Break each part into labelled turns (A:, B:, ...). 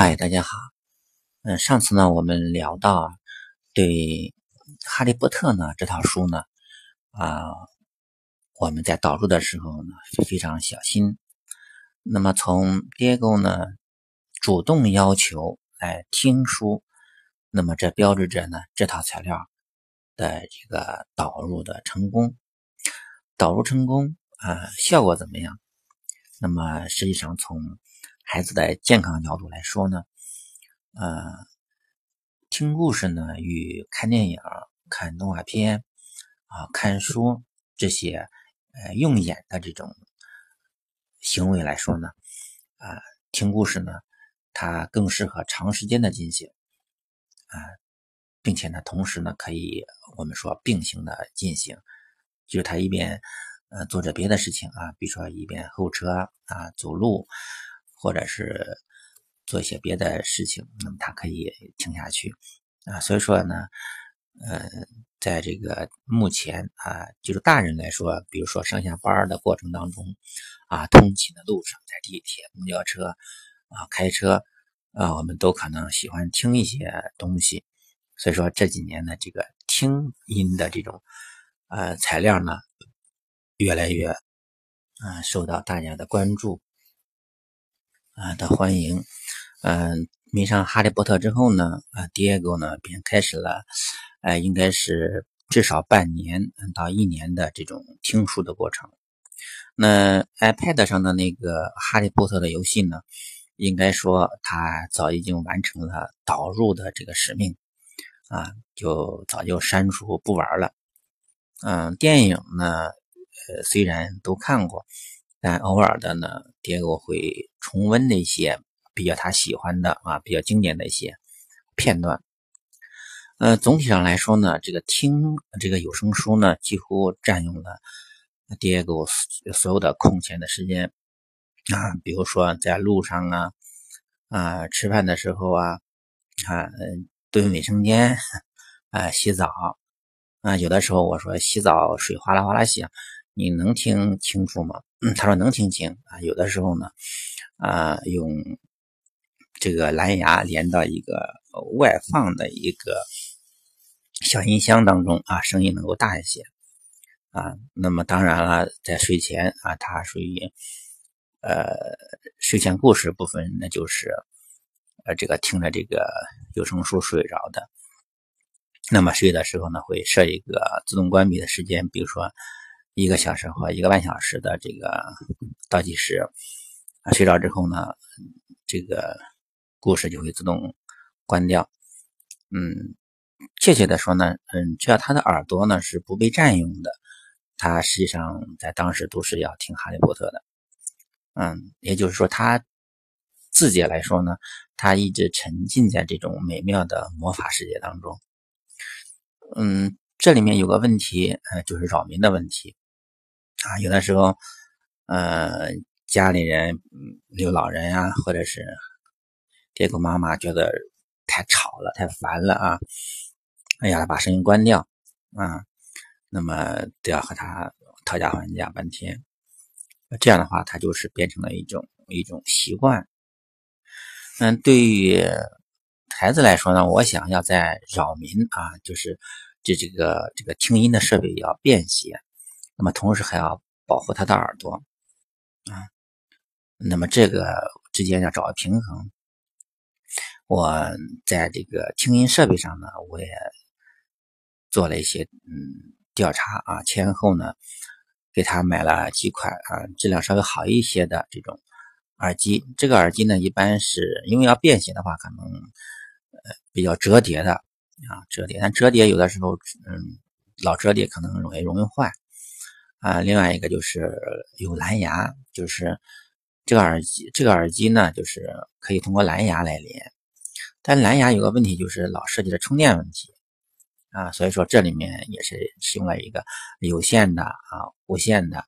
A: 嗨，大家好。嗯，上次呢，我们聊到对《哈利波特》呢这套书呢，啊，我们在导入的时候呢非常小心。那么从 Diego 呢主动要求来听书，那么这标志着呢这套材料的这个导入的成功。导入成功啊，效果怎么样？那么实际上从孩子的健康角度来说呢，呃，听故事呢与看电影、看动画片啊、看书这些呃用眼的这种行为来说呢，啊，听故事呢它更适合长时间的进行啊，并且呢同时呢可以我们说并行的进行，就是他一边呃做着别的事情啊，比如说一边候车啊、走路。或者是做一些别的事情，那么他可以听下去啊。所以说呢，呃，在这个目前啊，就是大人来说，比如说上下班的过程当中啊，通勤的路上，在地铁、公交车啊、开车啊，我们都可能喜欢听一些东西。所以说这几年呢，这个听音的这种呃材料呢，越来越啊受到大家的关注。啊的欢迎，嗯，迷上哈利波特之后呢，啊，Diego 呢便开始了，呃，应该是至少半年到一年的这种听书的过程。那 iPad 上的那个哈利波特的游戏呢，应该说他早已经完成了导入的这个使命，啊，就早就删除不玩了。嗯，电影呢，呃，虽然都看过。但偶尔的呢，爹我会重温那些比较他喜欢的啊，比较经典的一些片段。呃，总体上来说呢，这个听这个有声书呢，几乎占用了爹给我所有的空闲的时间啊，比如说在路上啊，啊，吃饭的时候啊，啊，蹲卫生间啊，洗澡啊，有的时候我说洗澡水哗啦哗啦响。你能听清楚吗？嗯，他说能听清啊。有的时候呢，啊，用这个蓝牙连到一个外放的一个小音箱当中啊，声音能够大一些啊。那么当然了，在睡前啊，它属于呃睡前故事部分，那就是呃这个听着这个有声书睡着的。那么睡的时候呢，会设一个自动关闭的时间，比如说。一个小时或一个半小时的这个倒计时，睡着之后呢，这个故事就会自动关掉。嗯，确切的说呢，嗯，只要他的耳朵呢是不被占用的，他实际上在当时都是要听《哈利波特》的。嗯，也就是说，他自己来说呢，他一直沉浸在这种美妙的魔法世界当中。嗯，这里面有个问题，呃，就是扰民的问题。啊，有的时候，呃，家里人有老人啊，或者是爹狗妈妈觉得太吵了、太烦了啊，哎呀，把声音关掉啊，那么都要和他讨价还价半天，这样的话，他就是变成了一种一种习惯。嗯，对于孩子来说呢，我想要在扰民啊，就是这这个这个听音的设备要便携。那么同时还要保护他的耳朵啊，那么这个之间要找个平衡。我在这个听音设备上呢，我也做了一些嗯调查啊，前后呢给他买了几款啊质量稍微好一些的这种耳机。这个耳机呢，一般是因为要便携的话，可能呃比较折叠的啊折叠，但折叠有的时候嗯老折叠可能容易容易坏。啊，另外一个就是有蓝牙，就是这个耳机，这个耳机呢，就是可以通过蓝牙来连，但蓝牙有个问题，就是老涉及的充电问题啊，所以说这里面也是使用了一个有线的啊、无线的、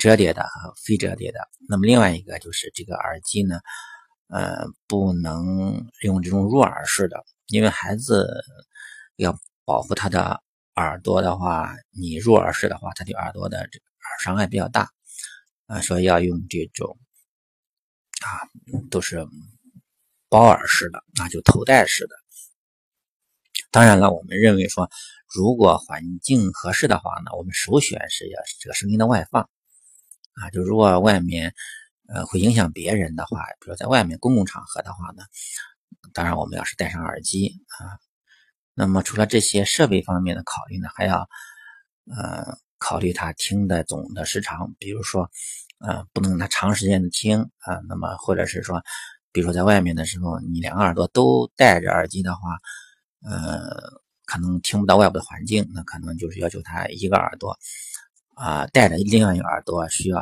A: 折叠的和非折叠的。那么另外一个就是这个耳机呢，呃，不能用这种入耳式的，因为孩子要保护他的。耳朵的话，你入耳式的话，它对耳朵的这个耳伤害比较大啊，所以要用这种啊，都是包耳式的，那就头戴式的。当然了，我们认为说，如果环境合适的话呢，我们首选是要这个声音的外放啊。就如果外面呃会影响别人的话，比如在外面公共场合的话呢，当然我们要是戴上耳机啊。那么除了这些设备方面的考虑呢，还要呃考虑他听的总的时长，比如说呃不能他长时间的听啊。那么或者是说，比如说在外面的时候，你两个耳朵都戴着耳机的话，呃可能听不到外部的环境，那可能就是要求他一个耳朵啊戴着，另外一个耳朵需要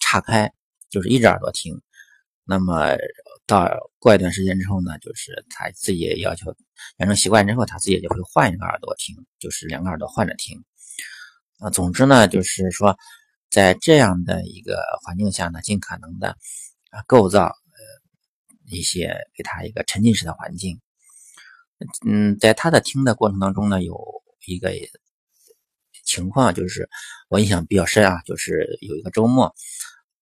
A: 岔开，就是一只耳朵听。那么到过一段时间之后呢，就是他自己要求养成习惯之后，他自己就会换一个耳朵听，就是两个耳朵换着听。啊，总之呢，就是说在这样的一个环境下呢，尽可能的啊构造呃一些给他一个沉浸式的环境。嗯，在他的听的过程当中呢，有一个情况就是我印象比较深啊，就是有一个周末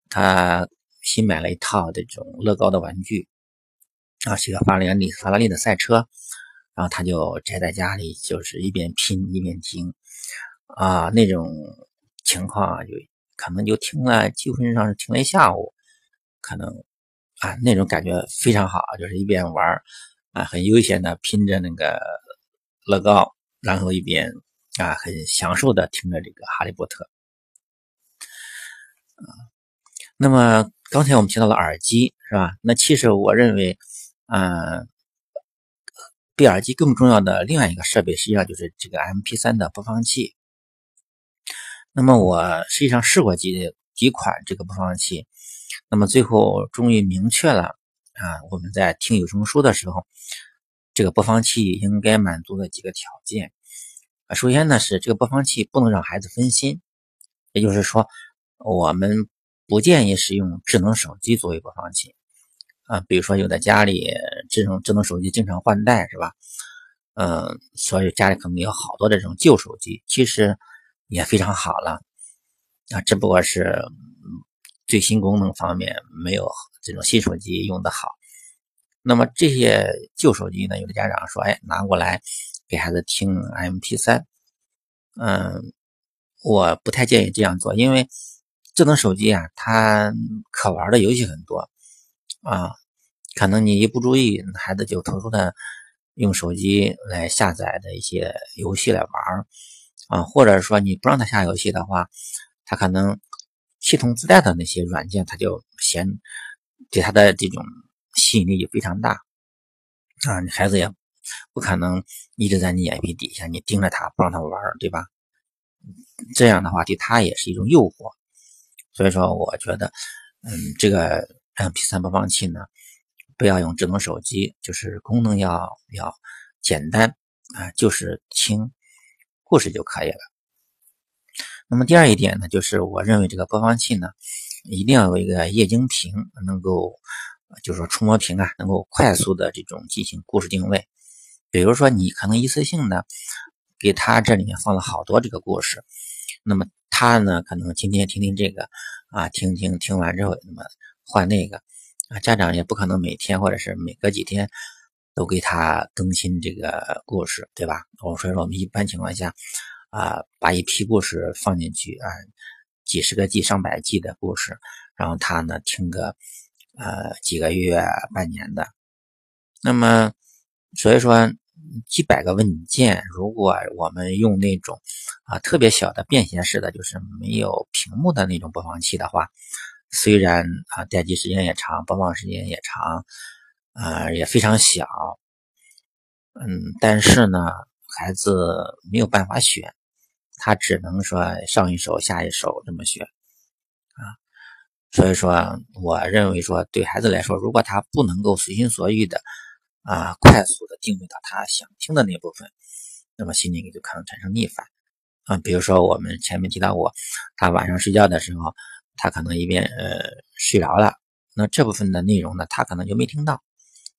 A: 他。新买了一套这种乐高的玩具，啊，是个法拉利法拉利的赛车，然后他就宅在家里，就是一边拼一边听，啊，那种情况啊，就可能就听了，基本上是听了一下午，可能啊，那种感觉非常好，就是一边玩啊，很悠闲的拼着那个乐高，然后一边啊，很享受的听着这个哈利波特，啊，那么。刚才我们提到了耳机，是吧？那其实我认为，嗯，比耳机更重要的另外一个设备，实际上就是这个 MP3 的播放器。那么我实际上试过几几款这个播放器，那么最后终于明确了啊，我们在听有声书的时候，这个播放器应该满足的几个条件。首先呢是这个播放器不能让孩子分心，也就是说我们。不建议使用智能手机作为播放器啊，比如说有的家里这种智能手机经常换代是吧？嗯，所以家里可能有好多的这种旧手机，其实也非常好了啊，只不过是最新功能方面没有这种新手机用的好。那么这些旧手机呢，有的家长说，哎，拿过来给孩子听 MP3，嗯，我不太建议这样做，因为。智能手机啊，它可玩的游戏很多啊，可能你一不注意，孩子就偷偷的用手机来下载的一些游戏来玩啊，或者说你不让他下游戏的话，他可能系统自带的那些软件，他就嫌对他的这种吸引力就非常大啊，你孩子也不可能一直在你眼皮底下，你盯着他不让他玩，对吧？这样的话对他也是一种诱惑。所以说，我觉得，嗯，这个 MP3 播放器呢，不要用智能手机，就是功能要要简单啊，就是听故事就可以了。那么第二一点呢，就是我认为这个播放器呢，一定要有一个液晶屏，能够就是说触摸屏啊，能够快速的这种进行故事定位。比如说，你可能一次性的给他这里面放了好多这个故事，那么。他呢，可能今天听听这个啊，听听听完之后，那么换那个啊，家长也不可能每天或者是每隔几天都给他更新这个故事，对吧？我所以说，我们一般情况下啊，把一批故事放进去啊，几十个 G、上百 G 的故事，然后他呢听个呃几个月、半年的，那么所以说。几百个文件，如果我们用那种啊特别小的便携式的，就是没有屏幕的那种播放器的话，虽然啊待机时间也长，播放时间也长，啊也非常小，嗯，但是呢，孩子没有办法选，他只能说上一首下一首这么选啊，所以说我认为说对孩子来说，如果他不能够随心所欲的。啊，快速的定位到他想听的那部分，那么心里就可能产生逆反啊。比如说我们前面提到过，他晚上睡觉的时候，他可能一边呃睡着了，那这部分的内容呢，他可能就没听到。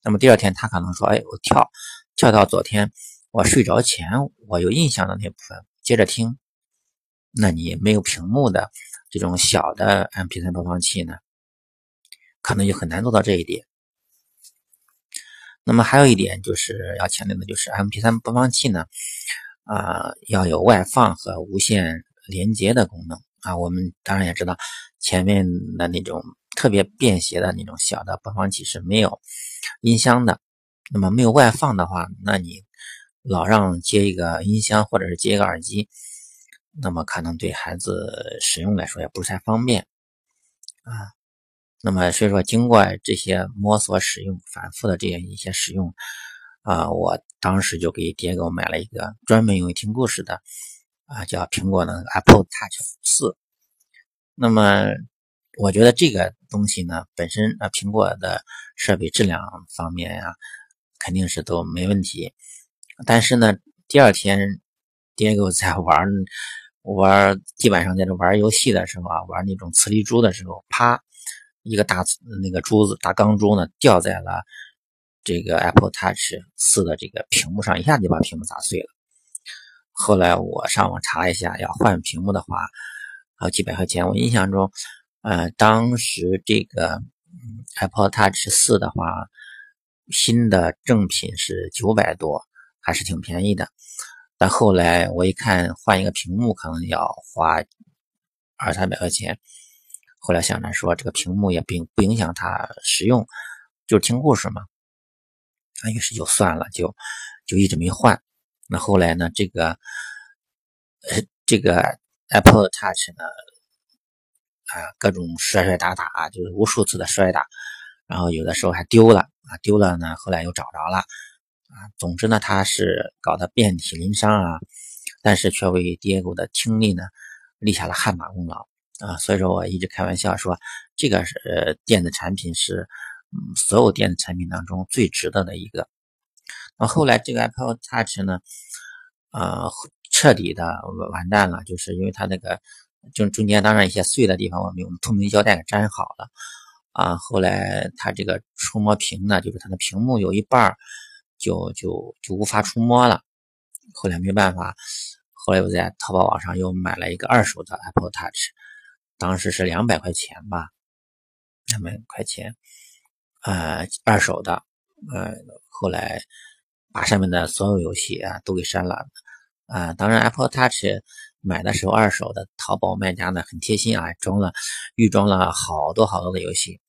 A: 那么第二天他可能说，哎，我跳跳到昨天我睡着前我有印象的那部分，接着听。那你没有屏幕的这种小的 MP3 播放器呢，可能就很难做到这一点。那么还有一点就是要强调的，就是 MP3 播放器呢，啊，要有外放和无线连接的功能啊。我们当然也知道，前面的那种特别便携的那种小的播放器是没有音箱的。那么没有外放的话，那你老让接一个音箱或者是接一个耳机，那么可能对孩子使用来说也不是太方便啊。那么，所以说，经过这些摸索使用、反复的这样一些使用，啊，我当时就给爹给我买了一个专门用于听故事的，啊，叫苹果的 Apple Touch 四。那么，我觉得这个东西呢，本身啊，苹果的设备质量方面呀，肯定是都没问题。但是呢，第二天爹给我在玩玩地板上在这玩游戏的时候啊，玩那种磁力珠的时候，啪。一个大那个珠子大钢珠呢掉在了这个 Apple Touch 四的这个屏幕上，一下就把屏幕砸碎了。后来我上网查了一下，要换屏幕的话，好几百块钱。我印象中，呃，当时这个 Apple Touch 四的话，新的正品是九百多，还是挺便宜的。但后来我一看，换一个屏幕可能要花二三百块钱。后来想着说，这个屏幕也并不影响它使用，就是听故事嘛。啊，于是就算了，就就一直没换。那后来呢，这个呃，这个 Apple Touch 呢，啊，各种摔摔打打，就是无数次的摔打，然后有的时候还丢了啊，丢了呢，后来又找着了啊。总之呢，它是搞得遍体鳞伤啊，但是却为 Diego 的听力呢立下了汗马功劳。啊，所以说我一直开玩笑说，这个是呃电子产品是嗯所有电子产品当中最值得的一个。那后来这个 Apple Touch 呢，呃彻底的完蛋了，就是因为它那个就中间当然一些碎的地方，我们用透明胶带给粘好了啊。后来它这个触摸屏呢，就是它的屏幕有一半就就就无法触摸了。后来没办法，后来我在淘宝网上又买了一个二手的 Apple Touch。当时是两百块钱吧，两百块钱，呃，二手的，呃，后来把上面的所有游戏啊都给删了，啊，当然 Apple Touch 买的时候二手的，淘宝卖家呢很贴心啊，装了预装了好多好多的游戏，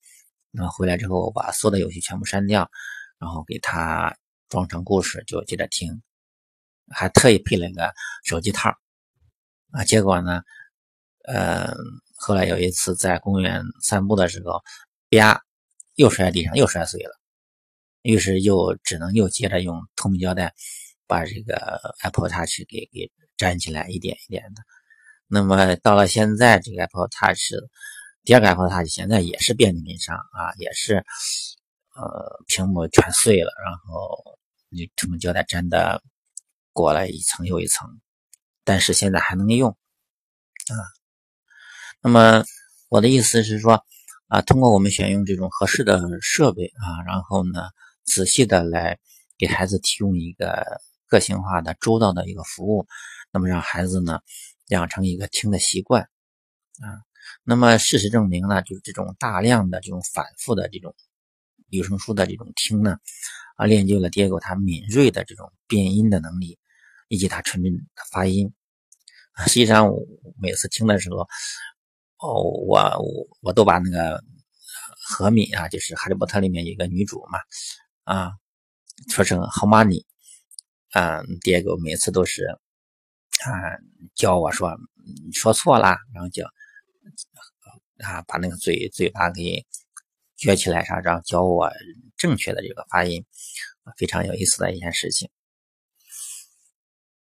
A: 那回来之后我把所有的游戏全部删掉，然后给它装成故事就接着听，还特意配了个手机套，啊，结果呢，呃。后来有一次在公园散步的时候，啪，又摔地上，又摔碎了。于是又只能又接着用透明胶带把这个 Apple Touch 给给粘起来，一点一点的。那么到了现在，这个 Apple Touch 第二个 Apple Touch 现在也是遍体鳞伤啊，也是呃屏幕全碎了，然后你透明胶带粘的裹了一层又一层，但是现在还能用啊。那么我的意思是说，啊，通过我们选用这种合适的设备啊，然后呢，仔细的来给孩子提供一个个性化的、周到的一个服务，那么让孩子呢养成一个听的习惯啊。那么事实证明呢，就是这种大量的这种反复的这种有声书的这种听呢，啊，练就了 Diego 他敏锐的这种辨音的能力，以及他纯正的发音。实际上，我每次听的时候。哦，我我我都把那个何敏啊，就是《哈利波特》里面有一个女主嘛，啊，说成 h o m n y 嗯，第二个每次都是啊教我说说错了，然后叫啊把那个嘴嘴巴给撅起来啥，然后教我正确的这个发音，非常有意思的一件事情。